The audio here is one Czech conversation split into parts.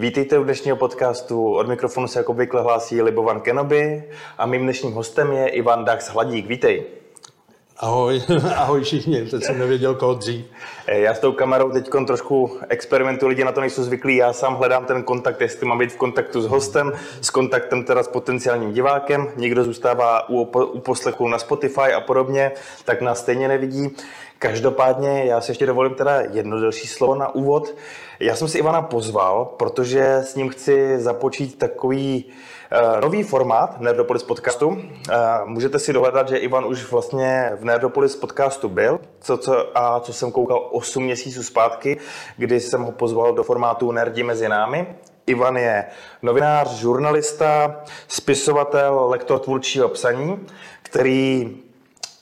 Vítejte u dnešního podcastu. Od mikrofonu se jako obvykle hlásí Libovan Kenobi a mým dnešním hostem je Ivan Dax Hladík. Vítej. Ahoj, ahoj všichni, teď jsem nevěděl, koho dřív. Eh, já s tou kamerou teď trošku experimentuji, lidi na to nejsou zvyklí, já sám hledám ten kontakt, jestli mám být v kontaktu s hostem, s kontaktem teda s potenciálním divákem, někdo zůstává u, u poslechu na Spotify a podobně, tak nás stejně nevidí. Každopádně já si ještě dovolím teda jedno delší slovo na úvod. Já jsem si Ivana pozval, protože s ním chci započít takový uh, nový formát Nerdopolis podcastu. Uh, můžete si dohledat, že Ivan už vlastně v Nerdopolis podcastu byl, co, co, a co jsem koukal 8 měsíců zpátky, kdy jsem ho pozval do formátu Nerdi mezi námi. Ivan je novinář, žurnalista, spisovatel, lektor tvůrčího psaní, který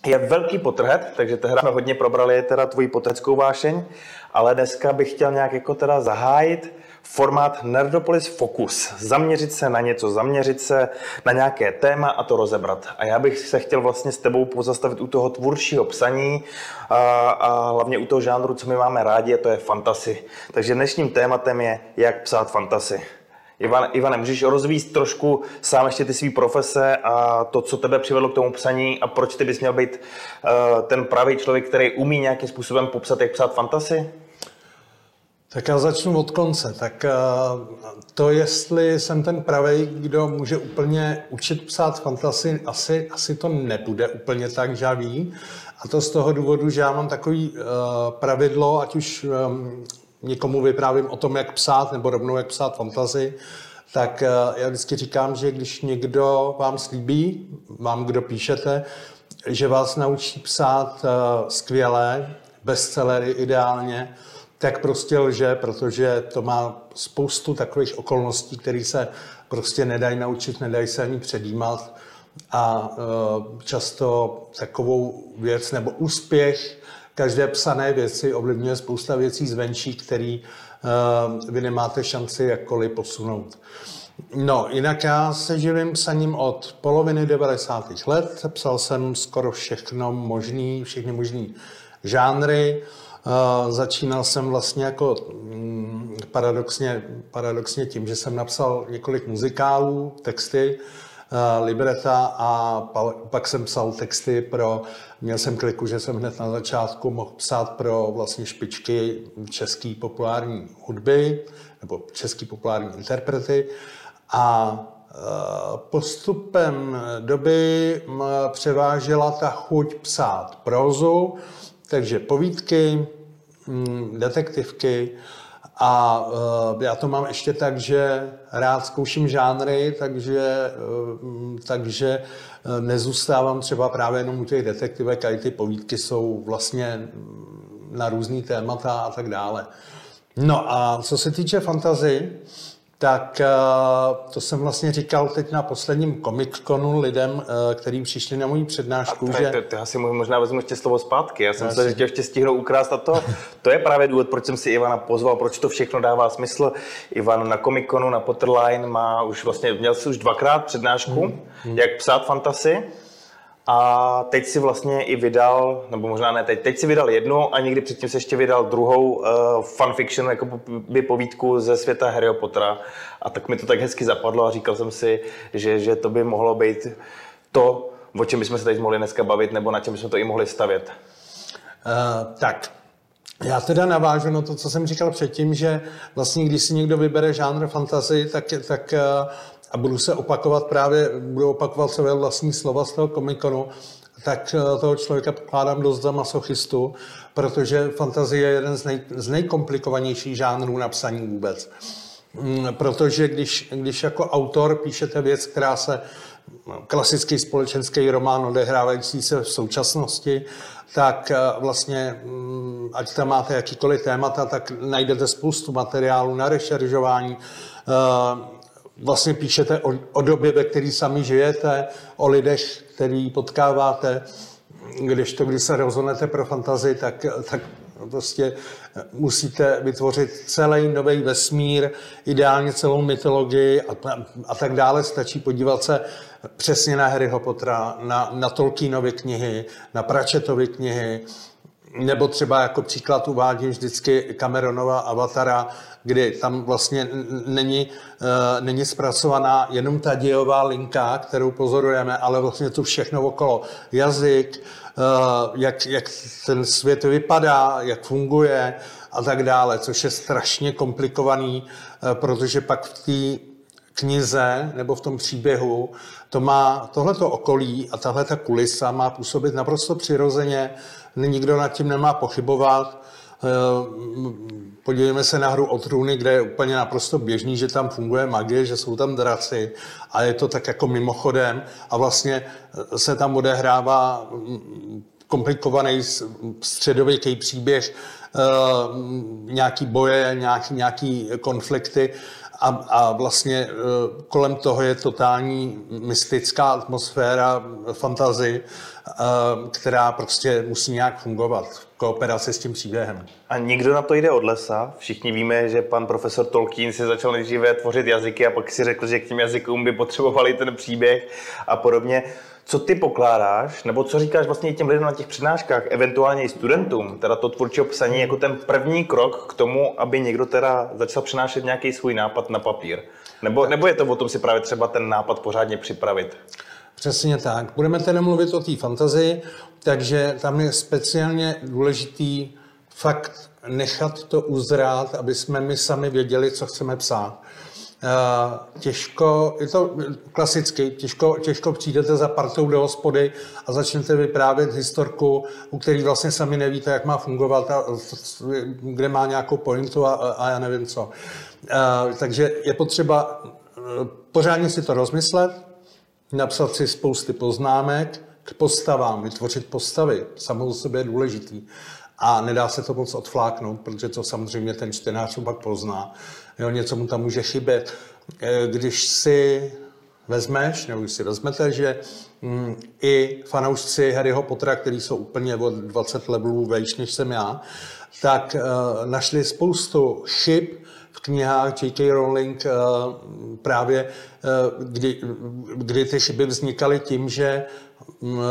je velký potrhet, takže tehdy jsme hodně probrali teda tvoji potreckou vášeň, ale dneska bych chtěl nějak jako teda zahájit formát Nerdopolis Focus. Zaměřit se na něco, zaměřit se na nějaké téma a to rozebrat. A já bych se chtěl vlastně s tebou pozastavit u toho tvůrčího psaní a, a hlavně u toho žánru, co my máme rádi, a to je fantasy. Takže dnešním tématem je, jak psát fantasy. Ivan, Ivane, můžeš rozvíjet trošku sám ještě ty své profese a to, co tebe přivedlo k tomu psaní a proč ty bys měl být uh, ten pravý člověk, který umí nějakým způsobem popsat, jak psát fantasy? Tak já začnu od konce. Tak eh, to, jestli jsem ten pravý, kdo může úplně učit psát fantasy, asi, asi to nebude úplně tak žavý. A to z toho důvodu, že já mám takový uh, pravidlo, ať už um, někomu vyprávím o tom, jak psát, nebo rovnou jak psát fantazy, tak uh, já vždycky říkám, že když někdo vám slíbí, vám, kdo píšete, že vás naučí psát uh, skvěle, bestsellery ideálně, tak prostě lže, protože to má spoustu takových okolností, které se prostě nedají naučit, nedají se ani předjímat. A e, často takovou věc nebo úspěch každé psané věci ovlivňuje spousta věcí zvenčí, které e, vy nemáte šanci jakkoliv posunout. No, jinak já se živím psaním od poloviny 90. let. Psal jsem skoro všechno možný, všechny možný žánry. Začínal jsem vlastně jako mm, paradoxně, paradoxně tím, že jsem napsal několik muzikálů, texty, libreta a pak jsem psal texty pro, měl jsem kliku, že jsem hned na začátku mohl psát pro vlastně špičky české populární hudby nebo český populární interprety. A postupem doby převážela ta chuť psát prózu, takže povídky, mm, detektivky a uh, já to mám ještě tak, že rád zkouším žánry, takže, uh, takže uh, nezůstávám třeba právě jenom u těch detektivek a i ty povídky jsou vlastně na různý témata a tak dále. No a co se týče fantazy, tak eh, to jsem vlastně říkal teď na posledním Comic Conu lidem, eh, kterým přišli na moji přednášku, a to, že... To, to, já si možná vezmu ještě slovo zpátky. Já jsem já se si... ještě stihnu ukrást a to, to je právě důvod, proč jsem si Ivana pozval, proč to všechno dává smysl. Ivan na Comic Conu, na Potterline má už vlastně, měl si už dvakrát přednášku, hmm. Hmm. jak psát fantasy. A teď si vlastně i vydal, nebo možná ne teď, teď si vydal jednu a někdy předtím se ještě vydal druhou uh, fanfiction, jako by povídku ze světa Harry Pottera. A tak mi to tak hezky zapadlo a říkal jsem si, že, že to by mohlo být to, o čem bychom se teď mohli dneska bavit, nebo na čem bychom to i mohli stavět. Uh, tak, já teda navážu na to, co jsem říkal předtím, že vlastně když si někdo vybere žánr fantasy, tak, tak uh, a budu se opakovat právě, budu opakovat své vlastní slova z toho komikonu, tak eh, toho člověka pokládám dost za masochistu, protože fantazie je jeden z, nej, z nejkomplikovanějších žánrů napsaní vůbec. Mm, protože když, když jako autor píšete věc, která se no, klasický společenský román odehrávající se v současnosti, tak eh, vlastně, mm, ať tam máte jakýkoliv témata, tak najdete spoustu materiálu na rešeržování, eh, vlastně píšete o, o době, ve které sami žijete, o lidech, který potkáváte. Když to, když se rozhodnete pro fantazii, tak, tak prostě musíte vytvořit celý nový vesmír, ideálně celou mytologii a, a tak dále. Stačí podívat se přesně na Harryho Pottera, na, na Tolkienovy knihy, na Pratchettovy knihy, nebo třeba jako příklad uvádím vždycky Cameronova avatara, kdy tam vlastně není, uh, není zpracovaná jenom ta dějová linka, kterou pozorujeme, ale vlastně to všechno okolo. Jazyk, uh, jak, jak ten svět vypadá, jak funguje a tak dále, což je strašně komplikovaný, uh, protože pak v té knize nebo v tom příběhu to má tohleto okolí a tahle ta kulisa má působit naprosto přirozeně, nikdo nad tím nemá pochybovat. Eh, podívejme se na hru o trůny, kde je úplně naprosto běžný, že tam funguje magie, že jsou tam draci a je to tak jako mimochodem. A vlastně se tam odehrává mm, komplikovaný středověký příběh, eh, nějaký boje, nějaký, nějaký konflikty. A, a vlastně kolem toho je totální mystická atmosféra fantazy, e, která prostě musí nějak fungovat v kooperaci s tím příběhem. A nikdo na to jde od lesa. Všichni víme, že pan profesor Tolkien si začal nejdříve tvořit jazyky a pak si řekl, že k těm jazykům by potřebovali ten příběh a podobně. Co ty pokládáš, nebo co říkáš vlastně těm lidem na těch přednáškách, eventuálně i studentům, teda to tvůrčího psaní jako ten první krok k tomu, aby někdo teda začal přenášet nějaký svůj nápad na papír? Nebo, nebo je to o tom si právě třeba ten nápad pořádně připravit? Přesně tak. Budeme tedy mluvit o té fantazii, takže tam je speciálně důležitý fakt nechat to uzrát, aby jsme my sami věděli, co chceme psát. Eh, těžko, je to klasicky, těžko, těžko přijdete za partou do hospody a začnete vyprávět historku, u který vlastně sami nevíte, jak má fungovat, a, kde má nějakou pointu a, a já nevím co. Eh, takže je potřeba eh, pořádně si to rozmyslet, napsat si spousty poznámek k postavám, vytvořit postavy, samou sobě je důležitý. A nedá se to moc odfláknout, protože to samozřejmě ten čtenář pak pozná jo, něco mu tam může chybět. Eh, když si vezmeš, nebo když si vezmete, že mm, i fanoušci Harryho Pottera, který jsou úplně od 20 levelů vejš, než jsem já, tak uh, našli spoustu chyb v knihách J.K. Rowling uh, právě, uh, kdy, kdy ty chyby vznikaly tím, že Mm, eh,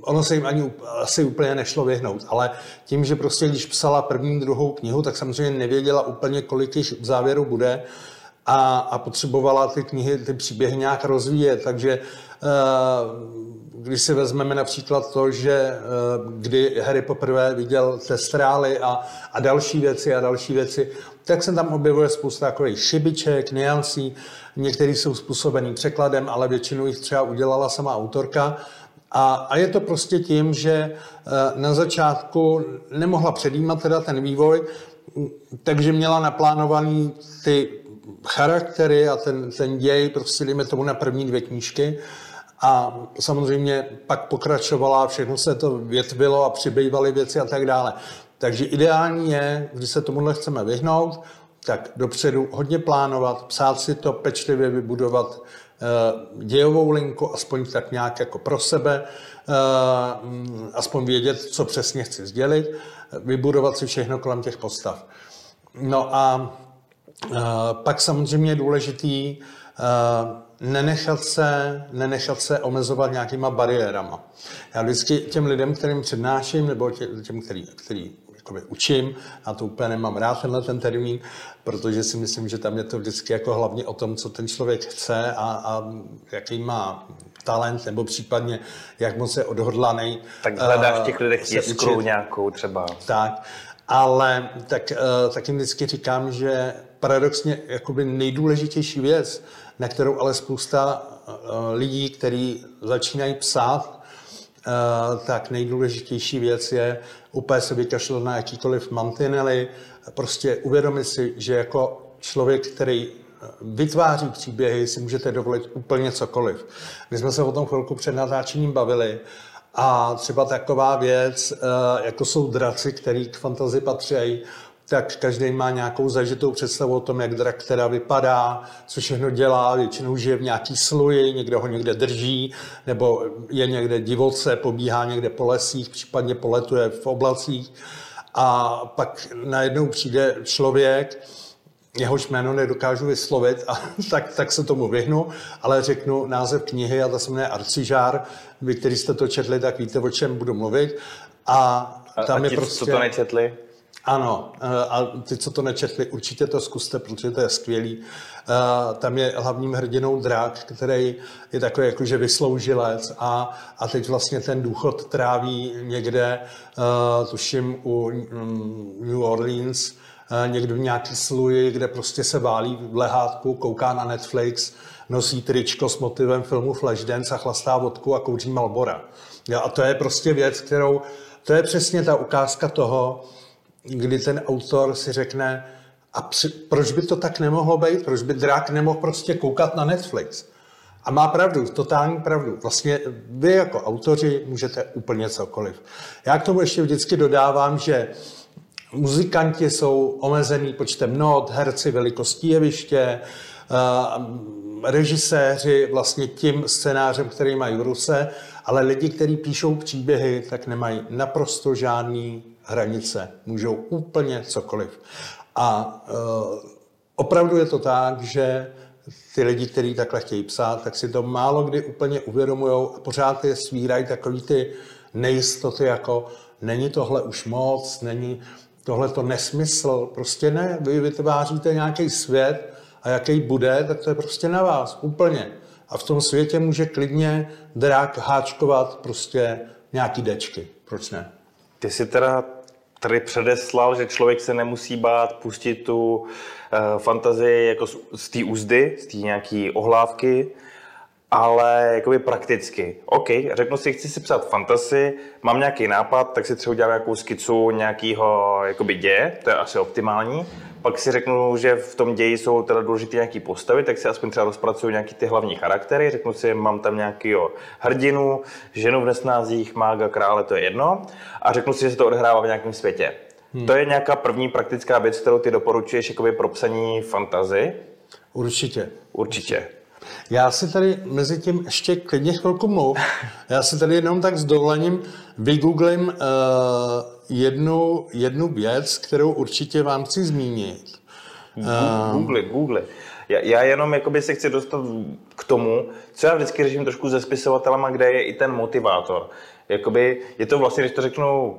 ono se jim ani asi úplně nešlo vyhnout, ale tím, že prostě když psala první, druhou knihu, tak samozřejmě nevěděla úplně, kolik těch závěrů bude a, a potřebovala ty knihy, ty příběhy nějak rozvíjet, takže eh, když si vezmeme například to, že eh, kdy Harry poprvé viděl testrály a, a další věci a další věci, tak se tam objevuje spousta takových šibiček, niancí, některý jsou způsobený překladem, ale většinu jich třeba udělala sama autorka. A, a je to prostě tím, že eh, na začátku nemohla předjímat teda ten vývoj, takže měla naplánovaný ty charaktery a ten, ten děj, prostě dejme tomu na první dvě knížky. A samozřejmě pak pokračovala, všechno se to větvilo a přibývaly věci a tak dále. Takže ideální je, když se tomuhle chceme vyhnout, tak dopředu hodně plánovat, psát si to, pečlivě vybudovat uh, dějovou linku, aspoň tak nějak jako pro sebe, uh, aspoň vědět, co přesně chci sdělit, vybudovat si všechno kolem těch postav. No a pak samozřejmě je důležitý nenechat se, nenechat se omezovat nějakýma bariérama. Já vždycky těm lidem, kterým přednáším, nebo těm, který, který jakoby učím, a to úplně nemám rád tenhle ten termín, protože si myslím, že tam je to vždycky jako hlavně o tom, co ten člověk chce a, a jaký má talent, nebo případně jak moc je odhodlaný. Tak hledáš v těch lidech jiskru nějakou třeba. Tak, ale tak, tak jim vždycky říkám, že paradoxně jakoby nejdůležitější věc, na kterou ale spousta uh, lidí, kteří začínají psát, Uh, tak nejdůležitější věc je úplně se vykašlat na jakýkoliv mantinely, prostě uvědomit si, že jako člověk, který eh, vytváří příběhy, si můžete dovolit úplně cokoliv. My jsme se o tom chvilku před natáčením bavili a třeba taková věc, eh, jako jsou draci, který k fantazii patří, tak každý má nějakou zažitou představu o tom, jak drak teda vypadá, co všechno dělá, většinou žije v nějaký sluji, někdo ho někde drží, nebo je někde divoce, pobíhá někde po lesích, případně poletuje v oblacích. A pak najednou přijde člověk, jehož jméno nedokážu vyslovit, a tak, tak se tomu vyhnu, ale řeknu název knihy a ta se jmenuje Arcižár. Vy, kteří jste to četli, tak víte, o čem budu mluvit. A tam a je ti, prostě... co to nečetli? Ano, eh, a ty, co to nečetli, určitě to zkuste, protože to je skvělý. Eh, tam je hlavním hrdinou drak, který je takový jakože vysloužilec a, a teď vlastně ten důchod tráví někde, eh, tuším, u mm, New Orleans, někdo v nějaký sluji, kde prostě se válí v lehátku, kouká na Netflix, nosí tričko s motivem filmu Flashdance a chlastá vodku a kouří Malbora. a to je prostě věc, kterou, to je přesně ta ukázka toho, kdy ten autor si řekne, a při, proč by to tak nemohlo být? Proč by drák nemohl prostě koukat na Netflix? A má pravdu, totální pravdu. Vlastně vy jako autoři můžete úplně cokoliv. Já k tomu ještě vždycky dodávám, že muzikanti jsou omezený počtem not, herci velikostí jeviště, eh, režiséři vlastně tím scénářem, který mají v ruce, ale lidi, kteří píšou příběhy, tak nemají naprosto žádný hranice. Můžou úplně cokoliv. A e, opravdu je to tak, že ty lidi, kteří takhle chtějí psát, tak si to málo kdy úplně uvědomují a pořád je svírají takový ty nejistoty, jako není tohle už moc, není tohle to nesmysl. Prostě ne, vy vytváříte nějaký svět a jaký bude, tak to je prostě na vás, úplně. A v tom světě může klidně drák háčkovat prostě nějaký dečky. Proč ne? Ty jsi teda tady předeslal, že člověk se nemusí bát pustit tu uh, fantazii jako z, z té úzdy, z té nějaké ohlávky, ale jakoby prakticky. OK, řeknu si, chci si psát fantasy, mám nějaký nápad, tak si třeba udělám nějakou skicu nějakého jakoby děje, to je asi optimální pak si řeknu, že v tom ději jsou teda důležité nějaké postavy, tak si aspoň třeba rozpracuju nějaký ty hlavní charaktery, řeknu si, mám tam nějaký hrdinu, ženu v nesnázích, mága, krále, to je jedno, a řeknu si, že se to odehrává v nějakém světě. Hmm. To je nějaká první praktická věc, kterou ty doporučuješ jakoby pro psaní fantazy? Určitě. Určitě. Já si tady mezi tím ještě klidně chvilku mluv. Já si tady jenom tak s dovolením vygooglím uh, jednu, jednu věc, kterou určitě vám chci zmínit. Google, Google. Já, já jenom jakoby se chci dostat k tomu, co já vždycky řeším trošku se spisovatelema, kde je i ten motivátor. Jakoby je to vlastně, když to řeknu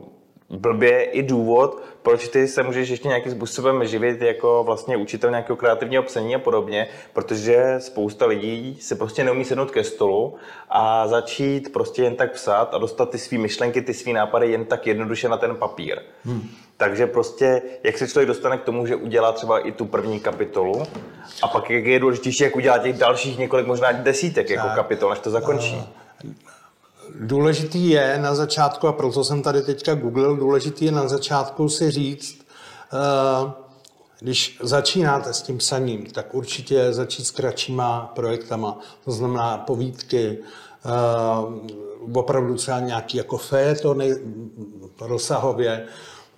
blbě i důvod, proč ty se můžeš ještě nějakým způsobem živit jako vlastně učitel nějakého kreativního psaní a podobně, protože spousta lidí se prostě neumí sednout ke stolu a začít prostě jen tak psát a dostat ty své myšlenky, ty své nápady jen tak jednoduše na ten papír. Hmm. Takže prostě, jak se člověk dostane k tomu, že udělá třeba i tu první kapitolu a pak jak je důležitější, jak udělá těch dalších několik, možná desítek jako kapitol, než to zakončí. Důležitý je na začátku, a proto jsem tady teďka googlil, důležitý je na začátku si říct, eh, když začínáte s tím psaním, tak určitě začít s kratšíma projektama, to znamená povídky, eh, opravdu třeba nějaký jako fejetony rozsahově,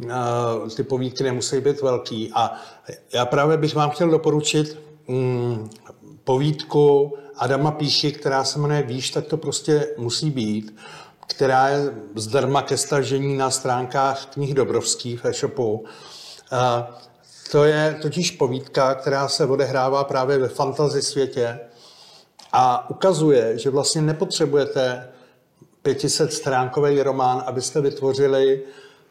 eh, ty povídky nemusí být velký. A já právě bych vám chtěl doporučit mm, povídku Adama Píchy, která se jmenuje Víš, tak to prostě musí být, která je zdarma ke stažení na stránkách knih Dobrovský v e-shopu. To je totiž povídka, která se odehrává právě ve fantasy světě a ukazuje, že vlastně nepotřebujete 500 stránkový román, abyste vytvořili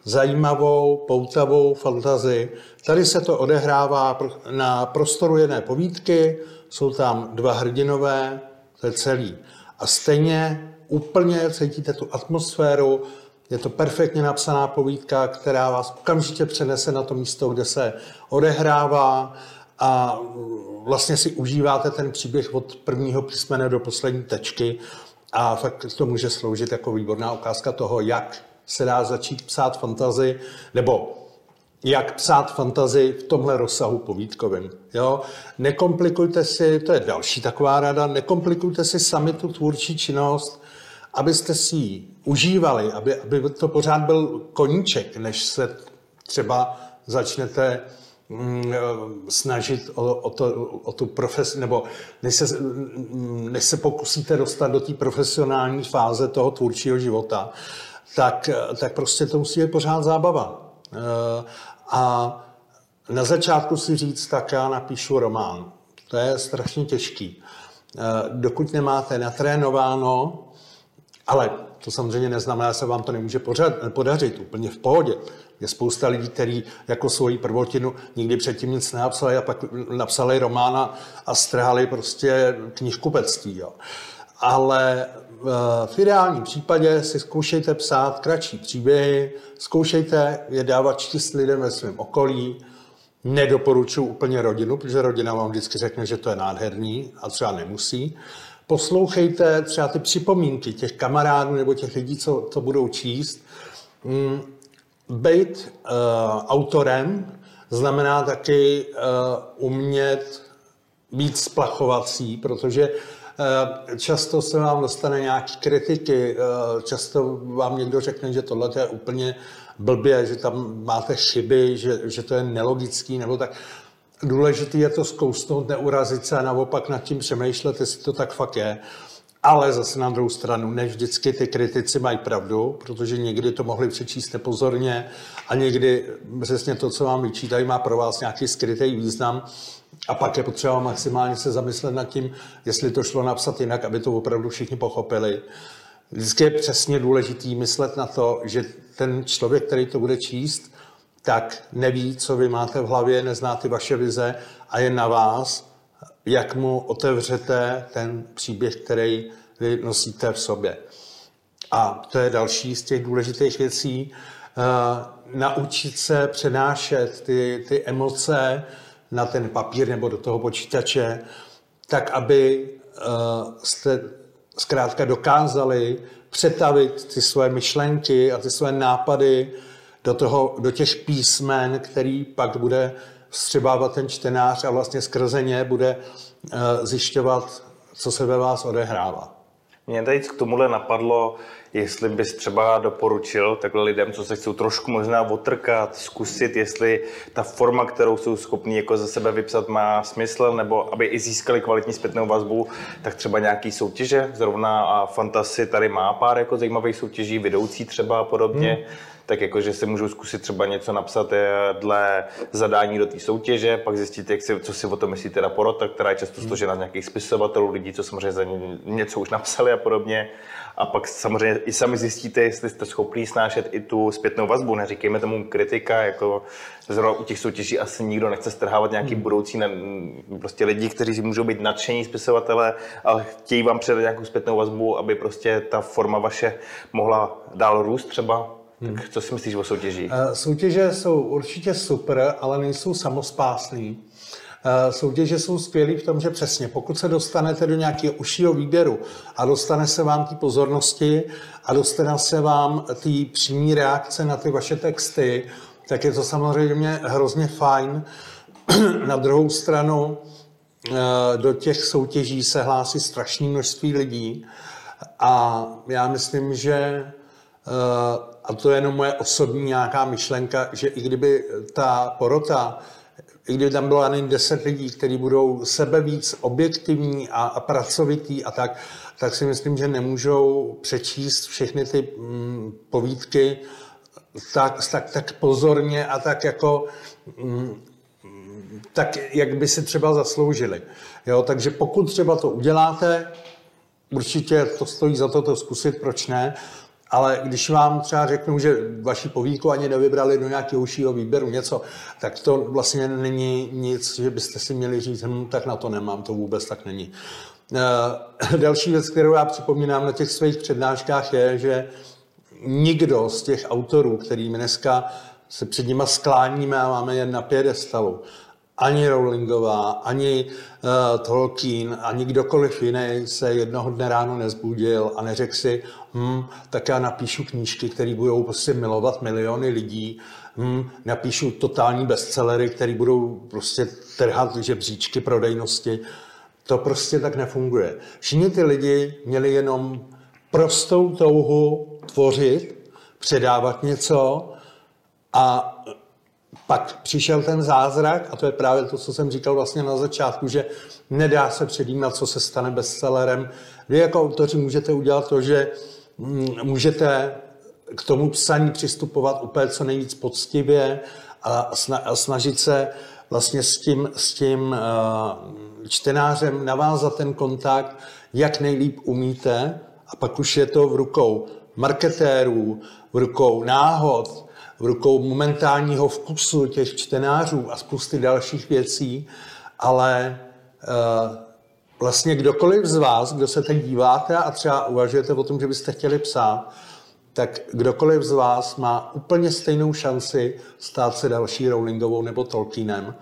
zajímavou, poutavou fantazii. Tady se to odehrává na prostoru jedné povídky, jsou tam dva hrdinové, to je celý. A stejně úplně cítíte tu atmosféru, je to perfektně napsaná povídka, která vás okamžitě přenese na to místo, kde se odehrává a vlastně si užíváte ten příběh od prvního písmene do poslední tečky a fakt to může sloužit jako výborná ukázka toho, jak se dá začít psát fantazy, nebo jak psát fantazii v tomhle rozsahu povídkovým. Jo? Nekomplikujte si, to je další taková rada, nekomplikujte si sami tu tvůrčí činnost, abyste si ji užívali, aby, aby to pořád byl koníček, než se třeba začnete mm, snažit o, o, to, o tu profesi, nebo než se, mm, než se pokusíte dostat do té profesionální fáze toho tvůrčího života, tak, tak prostě to musí být pořád zábava. A na začátku si říct, tak já napíšu román. To je strašně těžký. Eh, dokud nemáte natrénováno, ale to samozřejmě neznamená, že se vám to nemůže podařit úplně v pohodě. Je spousta lidí, kteří jako svoji prvotinu nikdy předtím nic nenapsali a pak napsali romána a strhali prostě knihkupectví. Jo. Ale v ideálním případě si zkoušejte psát kratší příběhy, zkoušejte je dávat číst lidem ve svém okolí, nedoporučuji úplně rodinu, protože rodina vám vždycky řekne, že to je nádherný a třeba nemusí. Poslouchejte třeba ty připomínky těch kamarádů nebo těch lidí, co to budou číst. Mm, Být uh, autorem znamená taky uh, umět být splachovací, protože uh, často se vám dostane nějaké kritiky, uh, často vám někdo řekne, že tohle je úplně blbě, že tam máte chyby, že, že to je nelogický, nebo tak. Důležité je to zkousnout, neurazit se a naopak nad tím přemýšlet, jestli to tak fakt je. Ale zase na druhou stranu, ne vždycky ty kritici mají pravdu, protože někdy to mohli přečíst nepozorně a někdy přesně to, co vám vyčítají, má pro vás nějaký skrytý význam. A pak je potřeba maximálně se zamyslet nad tím, jestli to šlo napsat jinak, aby to opravdu všichni pochopili. Vždycky je přesně důležitý myslet na to, že ten člověk, který to bude číst, tak neví, co vy máte v hlavě, nezná ty vaše vize a je na vás, jak mu otevřete ten příběh, který vy nosíte v sobě. A to je další z těch důležitých věcí. Uh, naučit se přenášet ty, ty emoce na ten papír nebo do toho počítače, tak aby uh, jste zkrátka dokázali přetavit ty svoje myšlenky a ty svoje nápady do, toho, do těch písmen, který pak bude střebávat ten čtenář a vlastně skrze ně bude uh, zjišťovat, co se ve vás odehrává. Mě tady k tomuhle napadlo, jestli bys třeba doporučil takhle lidem, co se chcou trošku možná otrkat, zkusit, jestli ta forma, kterou jsou schopní jako za sebe vypsat, má smysl, nebo aby i získali kvalitní zpětnou vazbu, tak třeba nějaký soutěže, zrovna a Fantasy tady má pár jako zajímavých soutěží, vedoucí třeba a podobně. Hmm tak jakože si můžu zkusit třeba něco napsat dle zadání do té soutěže, pak zjistit, jak si, co si o tom myslí teda porota, která je často složena z nějakých spisovatelů, lidí, co samozřejmě za ně něco už napsali a podobně. A pak samozřejmě i sami zjistíte, jestli jste schopný snášet i tu zpětnou vazbu. Neříkejme tomu kritika, jako zrovna u těch soutěží asi nikdo nechce strhávat nějaký hmm. budoucí ne, prostě lidi, kteří můžou být nadšení spisovatele, ale chtějí vám předat nějakou zpětnou vazbu, aby prostě ta forma vaše mohla dál růst třeba. Hmm. Tak co si myslíš o soutěži? Eh, soutěže jsou určitě super, ale nejsou samospásný. Eh, soutěže jsou skvělé v tom, že přesně, pokud se dostanete do nějakého užšího výběru a dostane se vám té pozornosti a dostane se vám té přímé reakce na ty vaše texty, tak je to samozřejmě hrozně fajn. Na druhou stranu eh, do těch soutěží se hlásí strašné množství lidí a já myslím, že a to je jenom moje osobní nějaká myšlenka, že i kdyby ta porota, i kdyby tam bylo ani deset lidí, kteří budou sebe víc objektivní a, a pracovitý a tak, tak si myslím, že nemůžou přečíst všechny ty mm, povídky tak, tak, tak pozorně a tak jako mm, tak, jak by si třeba zasloužili. Jo, takže pokud třeba to uděláte, určitě to stojí za to to zkusit, proč ne, ale když vám třeba řeknu, že vaši povídku ani nevybrali do nějakého užšího výběru něco, tak to vlastně není nic, že byste si měli říct, hm, tak na to nemám, to vůbec tak není. E, další věc, kterou já připomínám na těch svých přednáškách, je, že nikdo z těch autorů, kterými dneska se před nima skláníme a máme je na pědestalu, ani Rowlingová, ani uh, Tolkien, ani kdokoliv jiný se jednoho dne ráno nezbudil a neřekl si, hm, tak já napíšu knížky, které budou prostě milovat miliony lidí, hm, napíšu totální bestsellery, které budou prostě trhat žebříčky prodejnosti. To prostě tak nefunguje. Všichni ty lidi měli jenom prostou touhu tvořit, předávat něco a pak přišel ten zázrak, a to je právě to, co jsem říkal vlastně na začátku, že nedá se předjímat, co se stane bestsellerem. Vy jako autoři můžete udělat to, že mm, můžete k tomu psaní přistupovat úplně co nejvíc poctivě a snažit se vlastně s tím, s tím eh, čtenářem navázat ten kontakt, jak nejlíp umíte a pak už je to v rukou marketérů, v rukou náhod, v rukou momentálního vkusu těch čtenářů a spousty dalších věcí, ale uh, vlastně kdokoliv z vás, kdo se teď díváte a třeba uvažujete o tom, že byste chtěli psát, tak kdokoliv z vás má úplně stejnou šanci stát se další Rowlingovou nebo Tolkienem.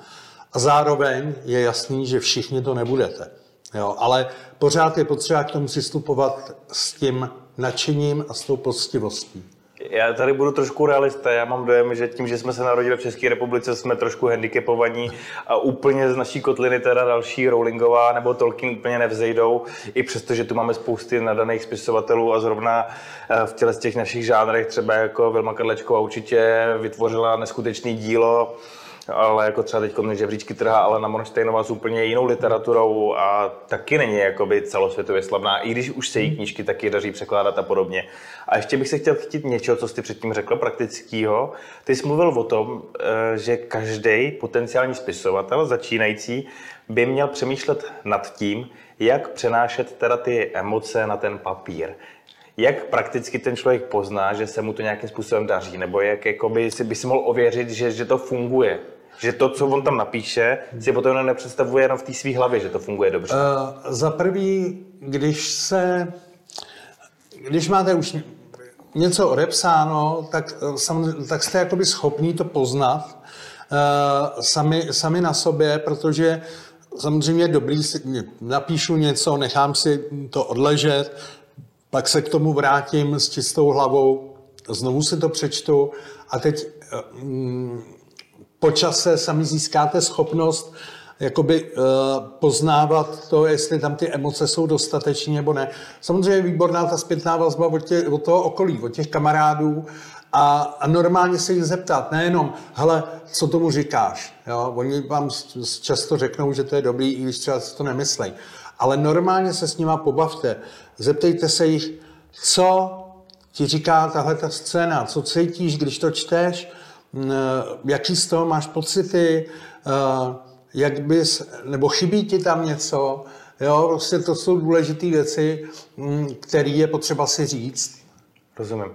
A zároveň je jasný, že všichni to nebudete. Jo, ale pořád je potřeba k tomu přistupovat s tím nadšením a s tou poctivostí. Já tady budu trošku realista. Já mám dojem, že tím, že jsme se narodili v České republice, jsme trošku handicapovaní a úplně z naší kotliny teda další Rowlingová nebo Tolkien úplně nevzejdou, i přesto, že tu máme spousty nadaných spisovatelů a zrovna eh, v těle z těch našich žánrech, třeba jako Vilma Kadlečková určitě vytvořila neskutečný dílo, ale jako třeba teď žebříčky trhá, ale na Monštejnova s úplně jinou literaturou a taky není jakoby celosvětově slavná, i když už se jí knížky taky daří překládat a podobně. A ještě bych se chtěl chytit něčeho, co jsi předtím řekl, praktického. Ty jsi mluvil o tom, eh, že každý potenciální spisovatel začínající by měl přemýšlet nad tím, jak přenášet teda ty emoce na ten papír jak prakticky ten člověk pozná, že se mu to nějakým způsobem daří, nebo jak jakoby, si by si mohl ověřit, že, že to funguje. Že to, co on tam napíše, si potom nepředstavuje jenom v té své hlavě, že to funguje dobře. Uh, za prvý, když se, když máte už něco odepsáno, tak, eh, tak jste jakoby schopný to poznat uh, sami, sami na sobě, protože samozřejmě dobrý, napíšu něco, nechám si to odležet, pak se k tomu vrátím s čistou hlavou, znovu si to přečtu a teď mm, po čase sami získáte schopnost jakoby uh, poznávat to, jestli tam ty emoce jsou dostateční nebo ne. Samozřejmě výborná ta zpětná vazba od, tě, od toho okolí, od těch kamarádů a, a normálně se jich zeptat, nejenom, hele, co tomu říkáš. Jo? Oni vám často řeknou, že to je dobrý, i když třeba si to nemyslej. Ale normálně se s nima pobavte. Zeptejte se jich, co ti říká tahle ta scéna, co cítíš, když to čteš, jaký z toho máš pocity, jak bys, nebo chybí ti tam něco, jo, prostě to jsou důležité věci, které je potřeba si říct. Rozumím.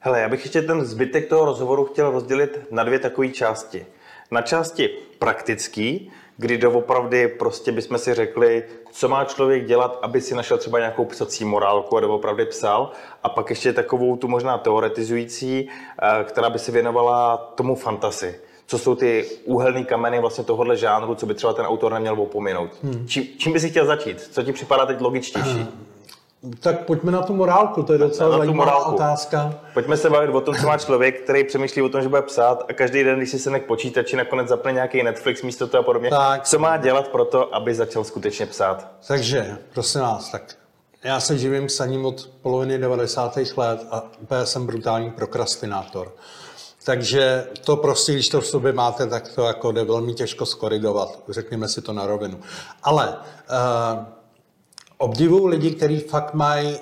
Hele, já bych ještě ten zbytek toho rozhovoru chtěl rozdělit na dvě takové části. Na části praktický, kdy doopravdy prostě bychom si řekli, co má člověk dělat, aby si našel třeba nějakou psací morálku a doopravdy psal. A pak ještě takovou tu možná teoretizující, eh, která by se věnovala tomu fantasi. Co jsou ty úhelné kameny vlastně tohohle žánru, co by třeba ten autor neměl opominout. Hmm. Čím, čím by si chtěl začít? Co ti připadá teď logičtější? Tak pojďme na tu morálku, to je docela zajímavá otázka. Pojďme se bavit o tom, co má člověk, který přemýšlí o tom, že bude psát a každý den, když si se k počítači, nakonec zapne nějaký Netflix místo toho a podobně. Tak. Co má dělat pro to, aby začal skutečně psát? Takže, prosím vás, tak já se živím psaním od poloviny 90. let a úplně jsem brutální prokrastinátor. Takže to prostě, když to v sobě máte, tak to jako jde velmi těžko skorigovat. Řekněme si to na rovinu. Ale uh, obdivuju lidi, kteří fakt mají uh,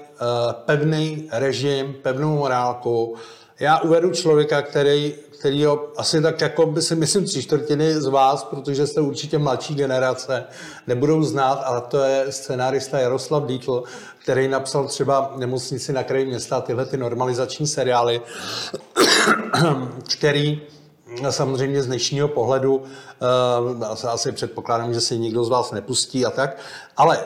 pevný režim, pevnou morálku. Já uvedu člověka, který, který ho asi tak jako by si myslím tři čtvrtiny z vás, protože jste určitě mladší generace, nebudou znát, ale to je scénárista Jaroslav Dítl, který napsal třeba Nemocnici na kraji města, tyhle ty normalizační seriály, který samozřejmě z dnešního pohledu uh, asi předpokládám, že si nikdo z vás nepustí a tak, ale uh,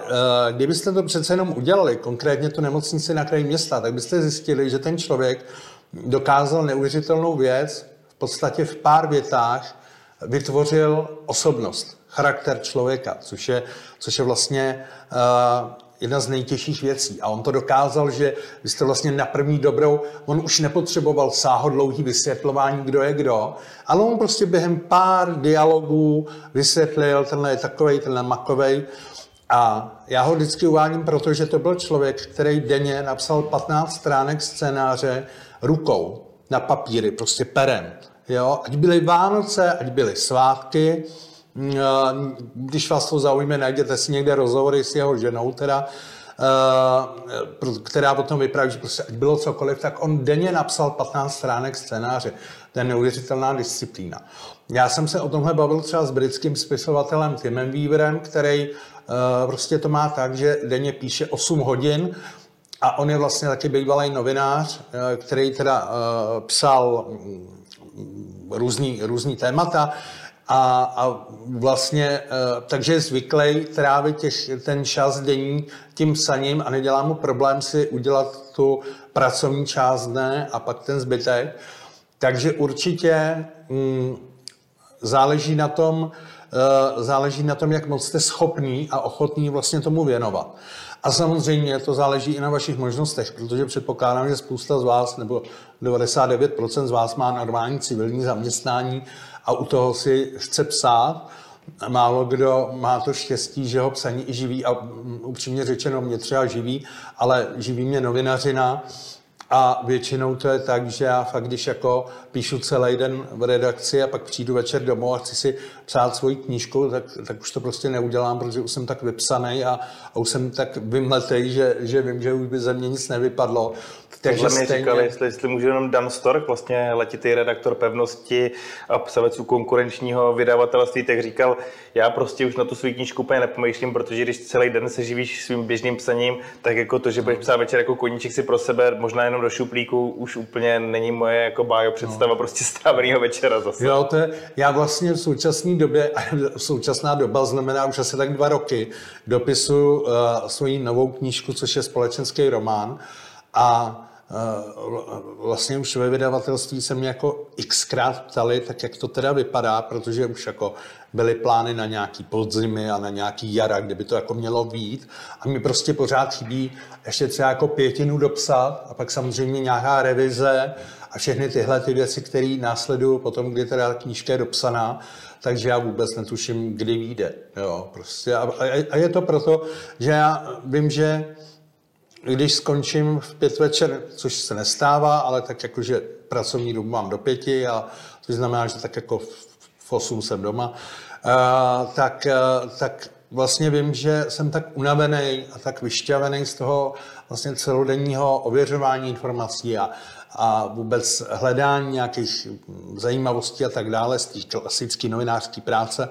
kdybyste to přece jenom udělali, konkrétně tu nemocnici na kraji města, tak byste zjistili, že ten člověk dokázal neuvěřitelnou věc, v podstatě v pár větách vytvořil osobnost, charakter člověka, což je, což je vlastně uh, jedna z nejtěžších věcí. A on to dokázal, že vy jste vlastně na první dobrou, on už nepotřeboval sáhodlouhý vysvětlování, kdo je kdo, ale on prostě během pár dialogů vysvětlil, tenhle je takovej, tenhle makovej. A já ho vždycky uvádím, protože to byl člověk, který denně napsal 15 stránek scénáře rukou na papíry, prostě perem. Jo? Ať byly Vánoce, ať byly svátky, když vás to zaujme, najděte si někde rozhovory s jeho ženou, teda, eh, která potom vypráví, že prostě ať bylo cokoliv, tak on denně napsal 15 stránek scénáře. To je neuvěřitelná disciplína. Já jsem se o tomhle bavil třeba s britským spisovatelem Timem Weaverem, který eh, prostě to má tak, že denně píše 8 hodin a on je vlastně taky bývalý novinář, eh, který teda psal mm, různý, různý témata a, a vlastně, uh, takže je zvyklý trávit ten čas denní tím psaním a nedělá mu problém si udělat tu pracovní část dne a pak ten zbytek. Takže určitě mm, záleží na tom, uh, záleží na tom, jak moc jste schopný a ochotný vlastně tomu věnovat. A samozřejmě to záleží i na vašich možnostech, protože předpokládám, že spousta z vás, nebo 99% z vás má normální civilní zaměstnání a u toho si chce psát. Málo kdo má to štěstí, že ho psaní i živí a mm, upřímně řečeno mě třeba živí, ale živí mě novinařina, a většinou to je tak, že já fakt, když jako píšu celý den v redakci a pak přijdu večer domů a chci si psát svoji knížku, tak, tak už to prostě neudělám, protože už jsem tak vypsaný a, a už jsem tak vymletej, že, že vím, že už by ze mě nic nevypadlo. Takže Tohle mi stejně... říkali, jestli, jestli může jenom Dan Stork, vlastně letitý redaktor pevnosti a psavec u konkurenčního vydavatelství, tak říkal, já prostě už na tu svou knížku úplně nepomýšlím, protože když celý den se živíš svým běžným psaním, tak jako to, že budeš psát večer jako koníček si pro sebe, možná jenom do šuplíku, už úplně není moje jako bájo představa no. prostě stráveného večera zase. Jo, to je, já vlastně v současné době, současná doba znamená už asi tak dva roky, dopisu uh, svoji novou knížku, což je společenský román a vlastně už ve vydavatelství se mě jako xkrát ptali, tak jak to teda vypadá, protože už jako byly plány na nějaký podzimy a na nějaký jara, kde by to jako mělo být. A mi prostě pořád chybí ještě třeba jako pětinu dopsat a pak samozřejmě nějaká revize a všechny tyhle ty věci, které následují potom, kdy teda knížka je dopsaná, takže já vůbec netuším, kdy vyjde. Jo, prostě. A, a, je to proto, že já vím, že když skončím v pět večer, což se nestává, ale tak jakože pracovní dobu mám do pěti, a to znamená, že tak jako v osm jsem doma, tak, tak vlastně vím, že jsem tak unavený a tak vyšťavený z toho vlastně celodenního ověřování informací a, a vůbec hledání nějakých zajímavostí a tak dále z té klasické novinářské práce,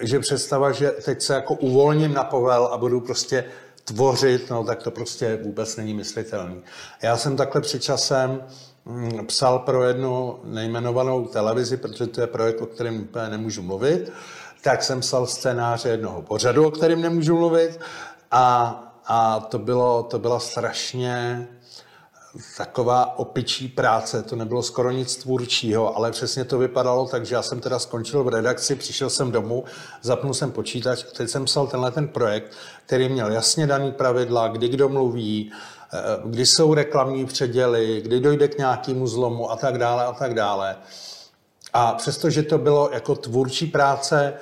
že představa, že teď se jako uvolním na povel a budu prostě tvořit, no tak to prostě vůbec není myslitelný. Já jsem takhle před časem mm, psal pro jednu nejmenovanou televizi, protože to je projekt, o kterém nemůžu mluvit, tak jsem psal scénáře jednoho pořadu, o kterém nemůžu mluvit a, a to, bylo, to byla strašně taková opičí práce, to nebylo skoro nic tvůrčího, ale přesně to vypadalo tak, že já jsem teda skončil v redakci, přišel jsem domů, zapnul jsem počítač, teď jsem psal tenhle ten projekt, který měl jasně daný pravidla, kdy kdo mluví, eh, kdy jsou reklamní předěly, kdy dojde k nějakému zlomu a tak dále a tak dále. A přestože to bylo jako tvůrčí práce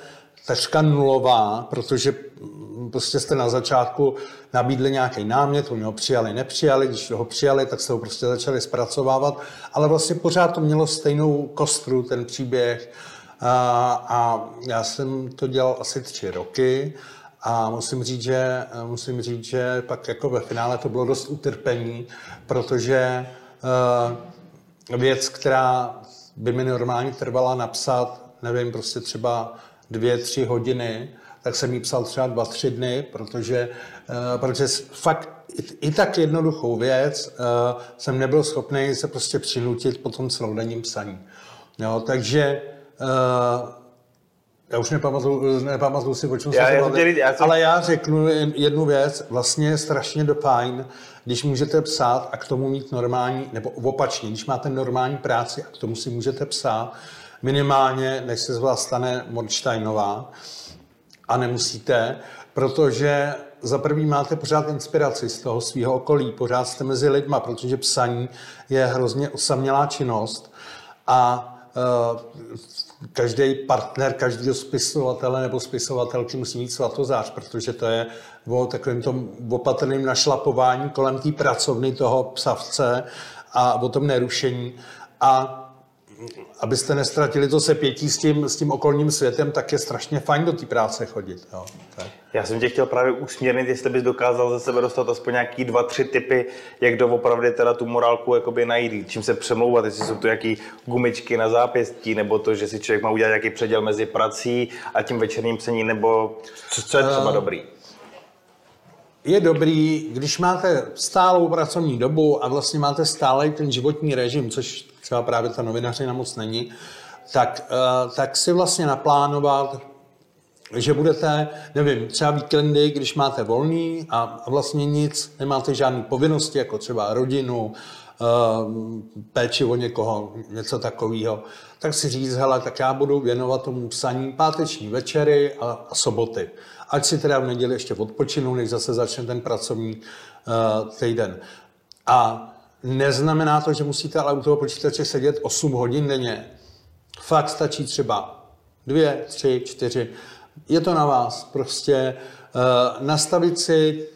takřka nulová, protože prostě jste na začátku nabídli nějaký námět, oni ho přijali, nepřijali, když ho přijali, tak se ho prostě začali zpracovávat, ale vlastně pořád to mělo stejnou kostru, ten příběh. A, a já jsem to dělal asi tři roky a musím říct, že, musím říct, že pak jako ve finále to bylo dost utrpení, protože uh, věc, která by mi normálně trvala napsat, nevím, prostě třeba dvě, tři hodiny, tak jsem jí psal třeba dva, tři dny, protože, uh, protože fakt i, i tak jednoduchou věc uh, jsem nebyl schopný se prostě přinutit po tom celodenním psaní. Jo, takže uh, já už nepamatuju, nepamatuju si, o čem já, já jsem, já jsem... ale já řeknu jednu věc, vlastně je strašně do fajn, když můžete psát a k tomu mít normální, nebo opačně, když máte normální práci a k tomu si můžete psát, minimálně, než se z vás stane Morsteinová, a nemusíte, protože za prvý máte pořád inspiraci z toho svého okolí, pořád jste mezi lidma, protože psaní je hrozně osamělá činnost. A uh, každý partner každého spisovatele nebo spisovatelky musí mít svatozář, protože to je o takovém tom opatrným našlapování kolem té pracovny toho psavce a o tom nerušení. A abyste nestratili to sepětí s tím, s tím okolním světem, tak je strašně fajn do té práce chodit. Jo. Tak. Já jsem tě chtěl právě usměrnit, jestli bys dokázal ze sebe dostat aspoň nějaký dva, tři typy, jak doopravdy teda tu morálku jakoby najít, čím se přemlouvat, jestli jsou to jaký gumičky na zápěstí, nebo to, že si člověk má udělat nějaký předěl mezi prací a tím večerním psaním, nebo co, co je třeba uh, dobrý? je dobrý, když máte stálou pracovní dobu a vlastně máte stále ten životní režim, což třeba právě ta novinařina moc není, tak, eh, tak si vlastně naplánovat, že budete, nevím, třeba víkendy, když máte volný a vlastně nic, nemáte žádné povinnosti, jako třeba rodinu, eh, péči o někoho, něco takového, tak si říct, hele, tak já budu věnovat tomu psaní páteční večery a, soboty. Ať si teda v neděli ještě odpočinu, než zase začne ten pracovní uh, týden. A neznamená to, že musíte ale u toho počítače sedět 8 hodin denně. Fakt stačí třeba dvě, tři, čtyři. Je to na vás. Prostě uh, nastavit si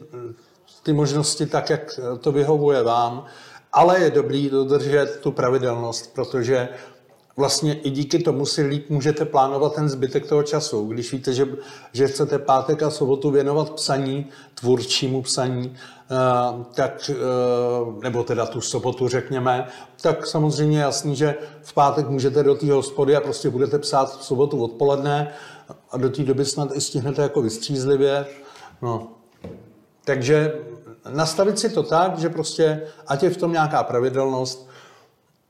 ty možnosti tak, jak to vyhovuje vám, ale je dobrý dodržet tu pravidelnost, protože vlastně i díky tomu si líp můžete plánovat ten zbytek toho času. Když víte, že, že chcete pátek a sobotu věnovat psaní, tvůrčímu psaní, eh, tak, eh, nebo teda tu sobotu řekněme, tak samozřejmě jasný, že v pátek můžete do té hospody a prostě budete psát v sobotu odpoledne a do té doby snad i stihnete jako vystřízlivě. No. Takže nastavit si to tak, že prostě, ať je v tom nějaká pravidelnost,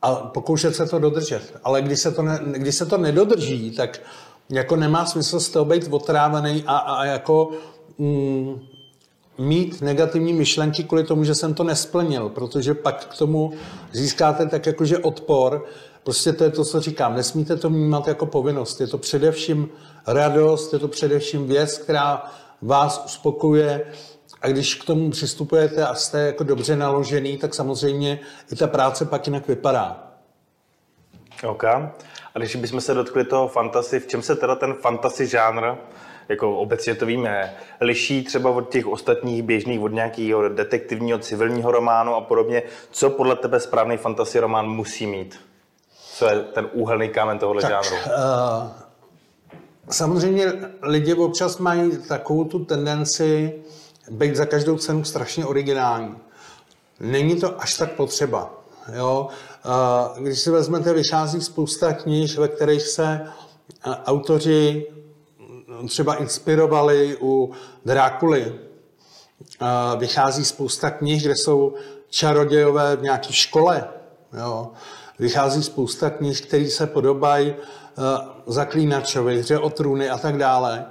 a pokoušet se to dodržet. Ale když se to, ne, když se to nedodrží, tak jako nemá smysl z toho být otrávený a, a jako mm, mít negativní myšlenky kvůli tomu, že jsem to nesplnil, protože pak k tomu získáte tak jakože odpor. Prostě to je to, co říkám. Nesmíte to vnímat jako povinnost. Je to především radost, je to především věc, která vás uspokuje, a když k tomu přistupujete a jste jako dobře naložený, tak samozřejmě i ta práce pak jinak vypadá. OK. A když bychom se dotkli toho fantasy, v čem se teda ten fantasy žánr, jako obecně to víme, liší třeba od těch ostatních běžných, od nějakého detektivního, civilního románu a podobně. Co podle tebe správný fantasy román musí mít? Co je ten úhelný kámen tohohle tak, žánru? Uh, samozřejmě lidi občas mají takovou tu tendenci být za každou cenu strašně originální. Není to až tak potřeba. Jo? Když si vezmete, vychází spousta knih, ve kterých se autoři třeba inspirovali u Drákuly. Vychází spousta knih, kde jsou čarodějové v nějaké škole. Jo? Vychází spousta knih, které se podobají zaklínačovi, hře o trůny a tak dále.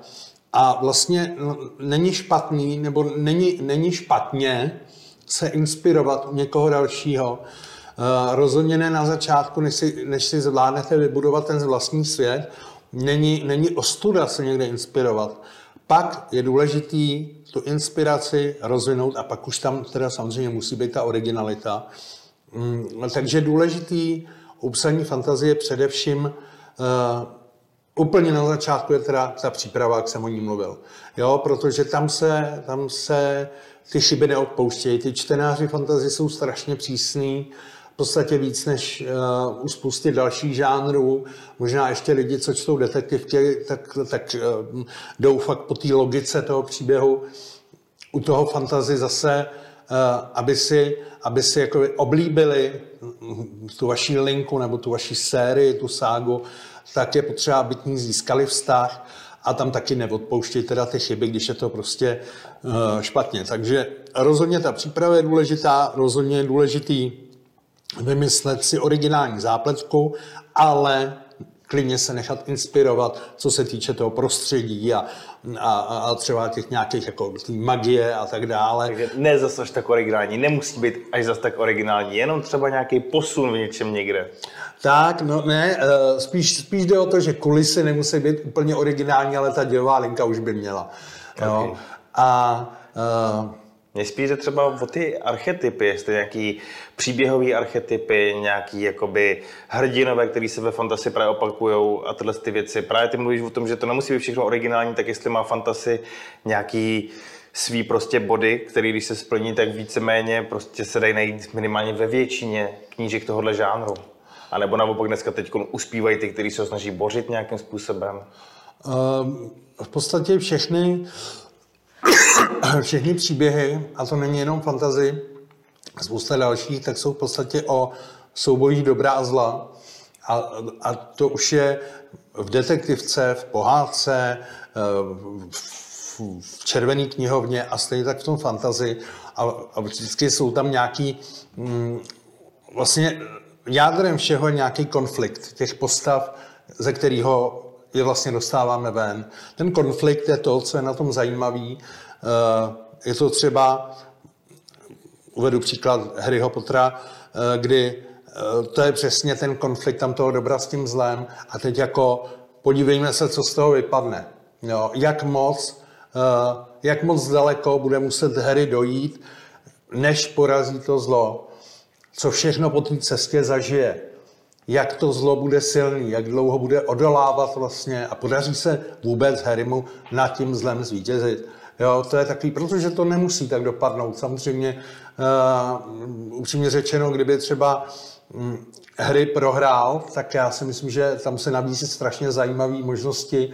A vlastně no, není špatný, nebo není, není špatně se inspirovat u někoho dalšího. Uh, rozhodně ne na začátku, než si, než si zvládnete vybudovat ten vlastní svět. Není, není ostuda se někde inspirovat. Pak je důležitý tu inspiraci rozvinout a pak už tam teda samozřejmě musí být ta originalita. Um, takže důležitý u psaní fantazie především uh, Úplně na začátku je teda ta příprava, jak jsem o ní mluvil. Jo, protože tam se, tam se ty chyby neodpouštějí. Ty čtenáři fantazie jsou strašně přísný, v podstatě víc než uh, u spousty dalších žánrů. Možná ještě lidi, co čtou detektivky, tak, tak uh, jdou fakt po té logice toho příběhu. U toho fantazy zase, uh, aby si, aby si jako oblíbili tu vaši linku nebo tu vaši sérii, tu ságu, tak je potřeba, aby k ní získali vztah a tam taky neodpouštějí teda ty chyby, když je to prostě uh, špatně. Takže rozhodně ta příprava je důležitá, rozhodně je důležitý vymyslet si originální zápletku, ale klidně se nechat inspirovat, co se týče toho prostředí a, a, a třeba těch nějakých jako magie a tak dále. Takže ne zase až tak originální, nemusí být až zase tak originální, jenom třeba nějaký posun v něčem někde. Tak, no ne, eh, spíš, spíš jde o to, že kulisy nemusí být úplně originální, ale ta dělová linka už by měla. Okay. Jo. A uh, mně spíš jde třeba o ty archetypy, jestli nějaký příběhový archetypy, nějaký jakoby hrdinové, který se ve fantasy právě opakují a tyhle ty věci. Právě ty mluvíš o tom, že to nemusí být všechno originální, tak jestli má fantasy nějaký svý prostě body, který když se splní, tak víceméně prostě se dají najít minimálně ve většině knížek tohohle žánru. A nebo naopak dneska teď uspívají ty, kteří se snaží bořit nějakým způsobem? Um, v podstatě všechny, všechny příběhy, a to není jenom fantazy, spousta dalších, tak jsou v podstatě o soubojích dobra a zla. A, a to už je v detektivce, v pohádce, v v, v červené knihovně a stejně tak v tom fantazi a, a vždycky jsou tam nějaký mm, vlastně jádrem všeho nějaký konflikt těch postav, ze kterého je vlastně dostáváme ven. Ten konflikt je to, co je na tom zajímavý. Eh, je to třeba, uvedu příklad Harryho Pottera, eh, kdy eh, to je přesně ten konflikt tam toho dobra s tím zlem a teď jako podívejme se, co z toho vypadne. Jo, jak moc, jak moc daleko bude muset Harry dojít, než porazí to zlo. Co všechno po té cestě zažije jak to zlo bude silný, jak dlouho bude odolávat vlastně a podaří se vůbec Harrymu nad tím zlem zvítězit. Jo, to je takový, protože to nemusí tak dopadnout. Samozřejmě, uh, upřímně řečeno, kdyby třeba um, hry prohrál, tak já si myslím, že tam se nabízí strašně zajímavé možnosti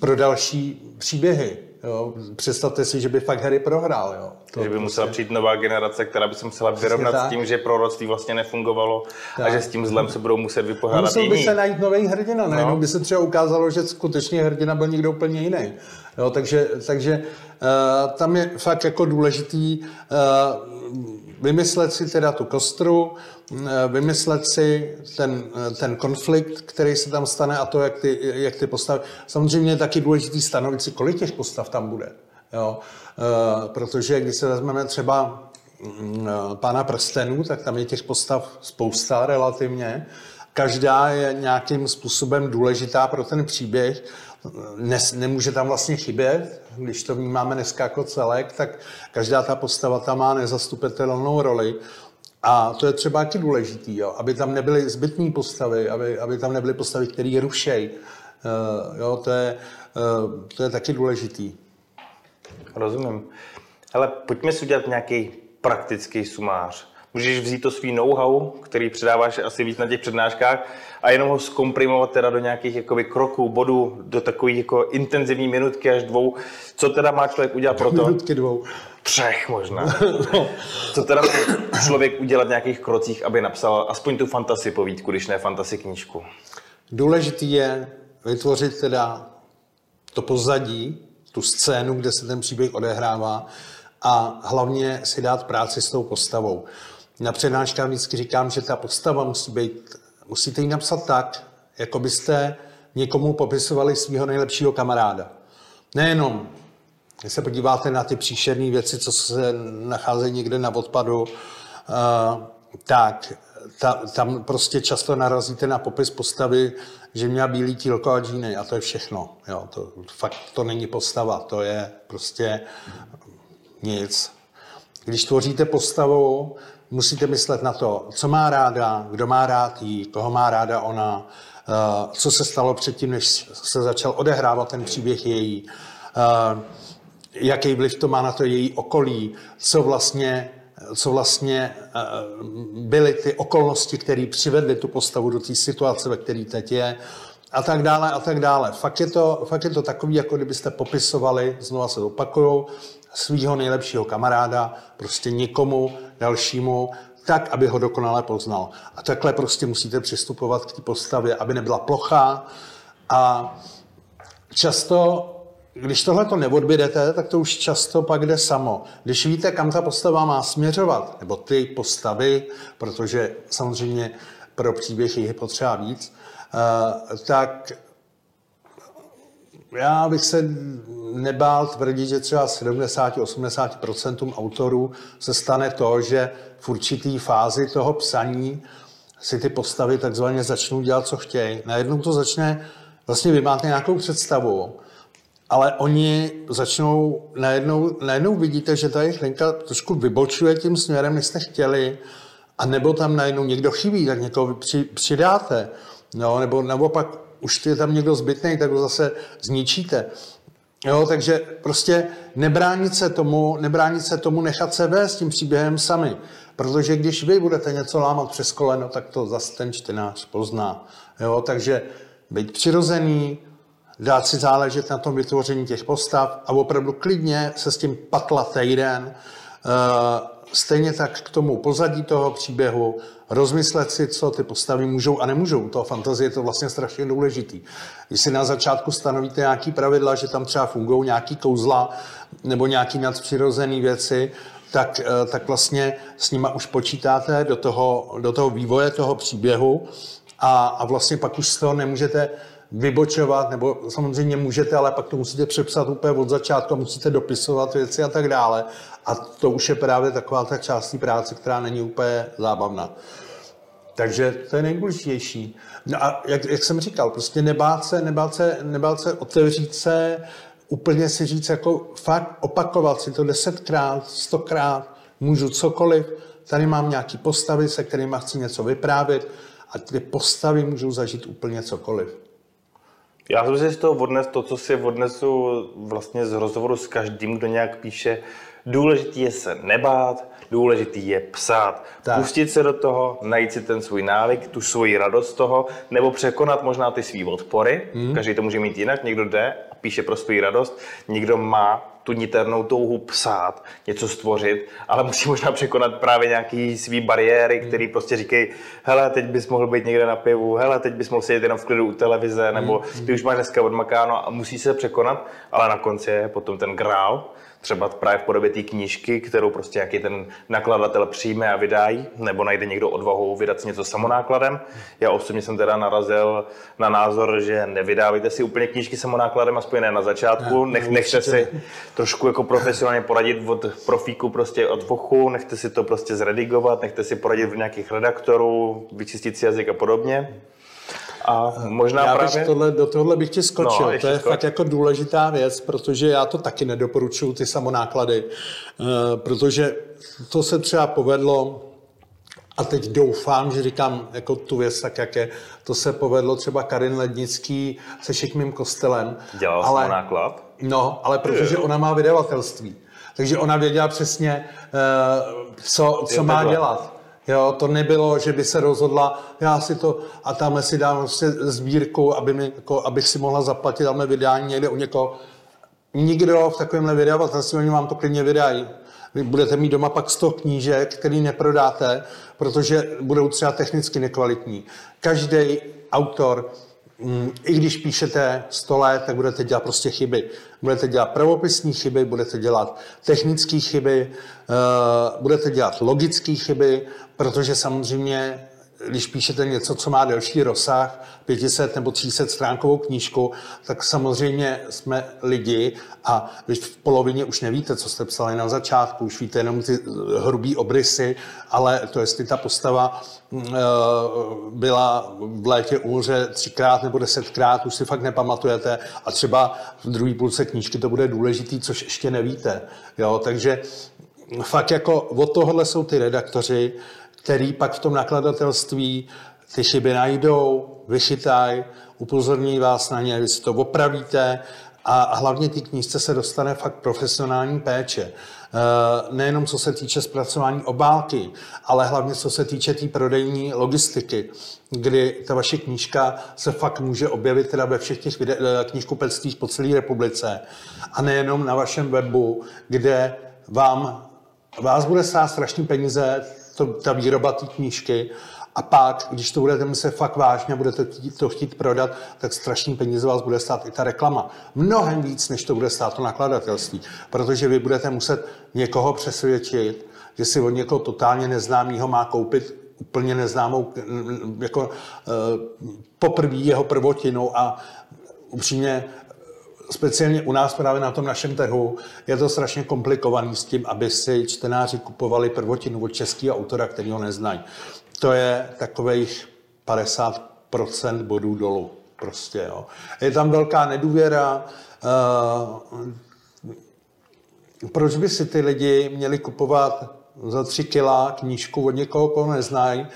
pro další příběhy. Jo. Představte si, že by fakt Harry prohrál. Jo. To že by musela přijít nová generace, která by se musela vyrovnat s tím, že proroctví vlastně nefungovalo tak. a že s tím zlem se budou muset vypořádat Musel by se najít nový hrdina, ne? No. by se třeba ukázalo, že skutečně hrdina byl někdo úplně jiný. Jo, takže takže uh, tam je fakt jako důležitý uh, vymyslet si teda tu kostru, uh, vymyslet si ten, uh, ten konflikt, který se tam stane a to, jak ty, jak ty postavy. Samozřejmě je taky důležitý stanovit si, kolik těch postav tam bude. Jo? Uh, protože když se vezmeme třeba mm, pána prstenů, tak tam je těch postav spousta relativně. Každá je nějakým způsobem důležitá pro ten příběh ne, nemůže tam vlastně chybět. Když to vnímáme dneska jako celek, tak každá ta postava tam má nezastupitelnou roli. A to je třeba taky důležitý, jo? aby tam nebyly zbytné postavy, aby, aby tam nebyly postavy, které rušejí. Uh, jo, to, je, uh, to je taky důležitý. Rozumím. Ale pojďme si udělat nějaký praktický sumář. Můžeš vzít to svý know-how, který předáváš asi víc na těch přednáškách, a jenom ho zkomprimovat teda do nějakých jakoby, kroků, bodů, do takových jako intenzivní minutky až dvou. Co teda má člověk udělat pro to? Minutky dvou. Třech možná. no. Co teda má člověk udělat v nějakých krocích, aby napsal aspoň tu fantasy povídku, když ne fantasy knížku? Důležitý je vytvořit teda to pozadí, tu scénu, kde se ten příběh odehrává a hlavně si dát práci s tou postavou. Na přednáškách vždycky říkám, že ta postava musí být musíte ji napsat tak, jako byste někomu popisovali svého nejlepšího kamaráda. Nejenom, když se podíváte na ty příšerné věci, co se nacházejí někde na odpadu, uh, tak ta, tam prostě často narazíte na popis postavy, že měla bílý tílko a džíny a to je všechno. Jo, to, fakt to není postava, to je prostě nic. Když tvoříte postavu, musíte myslet na to, co má ráda, kdo má rád jí, koho má ráda ona, eh, co se stalo předtím, než se začal odehrávat ten příběh její, eh, jaký vliv to má na to její okolí, co vlastně, co vlastně eh, byly ty okolnosti, které přivedly tu postavu do té situace, ve které teď je, a tak dále, a tak dále. Fakt je to, fakt je to takový, jako kdybyste popisovali, znova se opakuju, svého nejlepšího kamaráda, prostě někomu dalšímu, tak, aby ho dokonale poznal. A takhle prostě musíte přistupovat k té postavě, aby nebyla plochá. A často, když tohle to neodbědete, tak to už často pak jde samo. Když víte, kam ta postava má směřovat, nebo ty postavy, protože samozřejmě pro příběh je potřeba víc, eh, tak já bych se nebál tvrdit, že třeba 70-80% autorů se stane to, že v určitý fázi toho psaní si ty postavy takzvaně začnou dělat, co chtějí. Najednou to začne, vlastně vy máte nějakou představu, ale oni začnou, najednou, najednou vidíte, že ta jejich linka trošku vybočuje tím směrem, než jste chtěli, a nebo tam najednou někdo chybí, tak někoho při, přidáte. No, nebo naopak už je tam někdo zbytný, tak ho zase zničíte. Jo, takže prostě nebránit se tomu, nebránit se tomu nechat se vést tím příběhem sami. Protože když vy budete něco lámat přes koleno, tak to zase ten čtenář pozná. Jo, takže být přirozený, dát si záležet na tom vytvoření těch postav a opravdu klidně se s tím patlat týden, stejně tak k tomu pozadí toho příběhu, rozmyslet si, co ty postavy můžou a nemůžou. U toho fantazie je to vlastně strašně důležitý. Když si na začátku stanovíte nějaký pravidla, že tam třeba fungují nějaký kouzla nebo nějaký nadpřirozené věci, tak, eh, tak vlastně s nima už počítáte do toho, do toho vývoje toho příběhu a, a vlastně pak už z toho nemůžete vybočovat, nebo samozřejmě můžete, ale pak to musíte přepsat úplně od začátku, musíte dopisovat věci a tak dále. A to už je právě taková ta část práce, která není úplně zábavná. Takže to je nejdůležitější. No a jak, jak jsem říkal, prostě nebát se, nebát se, nebát se otevřít se, úplně si říct, jako fakt opakovat si to desetkrát, stokrát, můžu cokoliv, tady mám nějaký postavy, se kterými chci něco vyprávět a ty postavy můžou zažít úplně cokoliv. Já jsem si z toho odnes to, co si odnesu vlastně z rozhovoru s každým, kdo nějak píše, důležitý je se nebát, důležitý je psát. Tak. Pustit se do toho, najít si ten svůj návyk, tu svoji radost z toho, nebo překonat možná ty svý odpory. Hmm. Každý to může mít jinak, někdo jde a píše pro svou radost, někdo má tu niternou touhu psát, něco stvořit, ale musí možná překonat právě nějaký svý bariéry, hmm. který prostě říkají, hele, teď bys mohl být někde na pivu, hele, teď bys mohl sedět jenom v klidu u televize, nebo hmm. ty už máš dneska odmakáno a musí se překonat, ale na konci je potom ten grál, třeba právě v podobě té knížky, kterou prostě jaký ten nakladatel přijme a vydají, nebo najde někdo odvahu vydat si něco samonákladem. Já osobně jsem teda narazil na názor, že nevydávejte si úplně knížky samonákladem, aspoň ne na začátku, Nech, nechte si trošku jako profesionálně poradit od profíku prostě od vochu, nechte si to prostě zredigovat, nechte si poradit v nějakých redaktorů, vyčistit si jazyk a podobně. A možná já právě... tohle, do tohle bych ti skočil. No, to je skoč. fakt jako důležitá věc, protože já to taky nedoporučuju, ty samonáklady. Uh, protože to se třeba povedlo, a teď doufám, že říkám jako tu věc tak, jak je, to se povedlo třeba Karin Lednický se Šikmým kostelem. Dělal ale, samonáklad? No, ale protože ona má vydavatelství. Takže ona věděla přesně, uh, co, co má dělat. Jo, to nebylo, že by se rozhodla, já si to a tam si dám prostě sbírku, aby mi, jako, abych si mohla zaplatit tam vydání někde u někoho. Nikdo v takovémhle vydavatelství, oni vám to klidně vydají. Vy budete mít doma pak 100 knížek, který neprodáte, protože budou třeba technicky nekvalitní. Každý autor i když píšete 100 let, tak budete dělat prostě chyby. Budete dělat pravopisní chyby, budete dělat technické chyby, eh, budete dělat logické chyby, protože samozřejmě když píšete něco, co má delší rozsah, 500 nebo 300 stránkovou knížku, tak samozřejmě jsme lidi a vy v polovině už nevíte, co jste psali na začátku, už víte jenom ty hrubý obrysy, ale to, jestli ta postava mm, eh, byla v létě úře třikrát nebo desetkrát, už si fakt nepamatujete a třeba v druhé půlce knížky to bude důležitý, což ještě nevíte. Jo? Takže fakt jako od tohohle jsou ty redaktoři, který pak v tom nakladatelství ty chyby najdou, vychytají, upozorní vás na ně, vy si to opravíte a hlavně ty knížce se dostane fakt profesionální péče. E, nejenom co se týče zpracování obálky, ale hlavně co se týče té tý prodejní logistiky, kdy ta vaše knížka se fakt může objevit teda ve všech těch e, knihkupectvích po celé republice a nejenom na vašem webu, kde vám vás bude stát strašný peníze to, ta výroba té knížky a pak, když to budete myslet fakt vážně budete to chtít prodat, tak strašný peníze vás bude stát i ta reklama. Mnohem víc, než to bude stát to nakladatelství. Protože vy budete muset někoho přesvědčit, že si od někoho totálně neznámého má koupit úplně neznámou, jako e, poprvé jeho prvotinu a upřímně speciálně u nás právě na tom našem trhu je to strašně komplikovaný s tím, aby si čtenáři kupovali prvotinu od českého autora, který ho neznají. To je takových 50% bodů dolů. Prostě, jo. Je tam velká nedůvěra. Uh, proč by si ty lidi měli kupovat za tři kila knížku od někoho, koho neznají,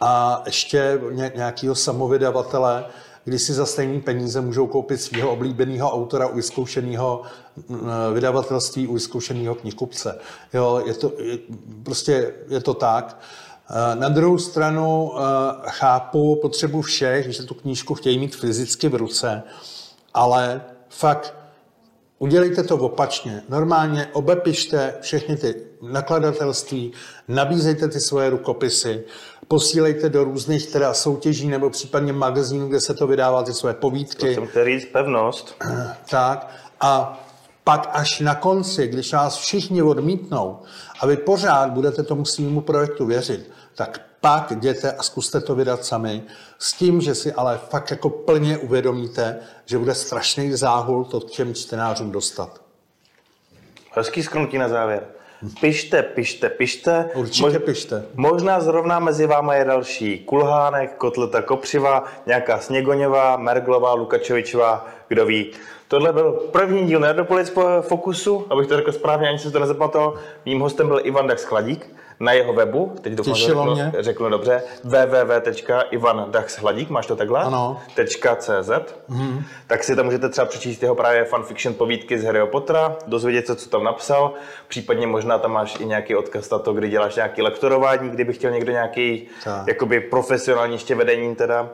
a ještě nějakého samovydavatele, kdy si za stejné peníze můžou koupit svého oblíbeného autora u vyzkoušeného mm, vydavatelství, u vyzkoušeného knihkupce. Jo, je to, je, prostě je to tak. Eh, na druhou stranu eh, chápu potřebu všech, že tu knížku chtějí mít fyzicky v ruce, ale fakt Udělejte to opačně. Normálně obepište všechny ty nakladatelství, nabízejte ty svoje rukopisy, posílejte do různých teda soutěží nebo případně magazínů, kde se to vydává, ty svoje povídky. To jsem chtěl říct pevnost. Tak. A pak až na konci, když vás všichni odmítnou a vy pořád budete tomu svýmu projektu věřit, tak pak jděte a zkuste to vydat sami, s tím, že si ale fakt jako plně uvědomíte, že bude strašný záhul to těm čtenářům dostat. Hezký skrnutí na závěr. Pište, pište, pište. Určitě Mož, pište. Možná zrovna mezi váma je další Kulhánek, Kotleta Kopřiva, nějaká Sněgoňová, Merglová, Lukačevičová, kdo ví. Tohle byl první díl Nerdopolis Fokusu, abych to řekl správně, ani se to nezapamatoval. Mým hostem byl Ivan Dax Chladík na jeho webu, teď doufám, že řeknu, mě. řeknu dobře, www.ivandaxhladík, máš to takhle? Ano. .cz, mm-hmm. tak si tam můžete třeba přečíst jeho právě fanfiction povídky z Harryho Pottera, dozvědět se, co tam napsal, případně možná tam máš i nějaký odkaz na to, kdy děláš nějaký lektorování, kdyby chtěl někdo nějaký tak. jakoby profesionální ještě vedení teda.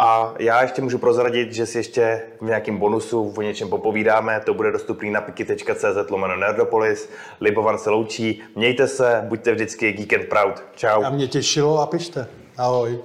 A já ještě můžu prozradit, že si ještě v nějakém bonusu o něčem popovídáme. To bude dostupný na piki.cz lomeno Nerdopolis. Libovan se loučí. Mějte se, buďte vždycky geek and proud. Ciao. A mě těšilo a pište. Ahoj.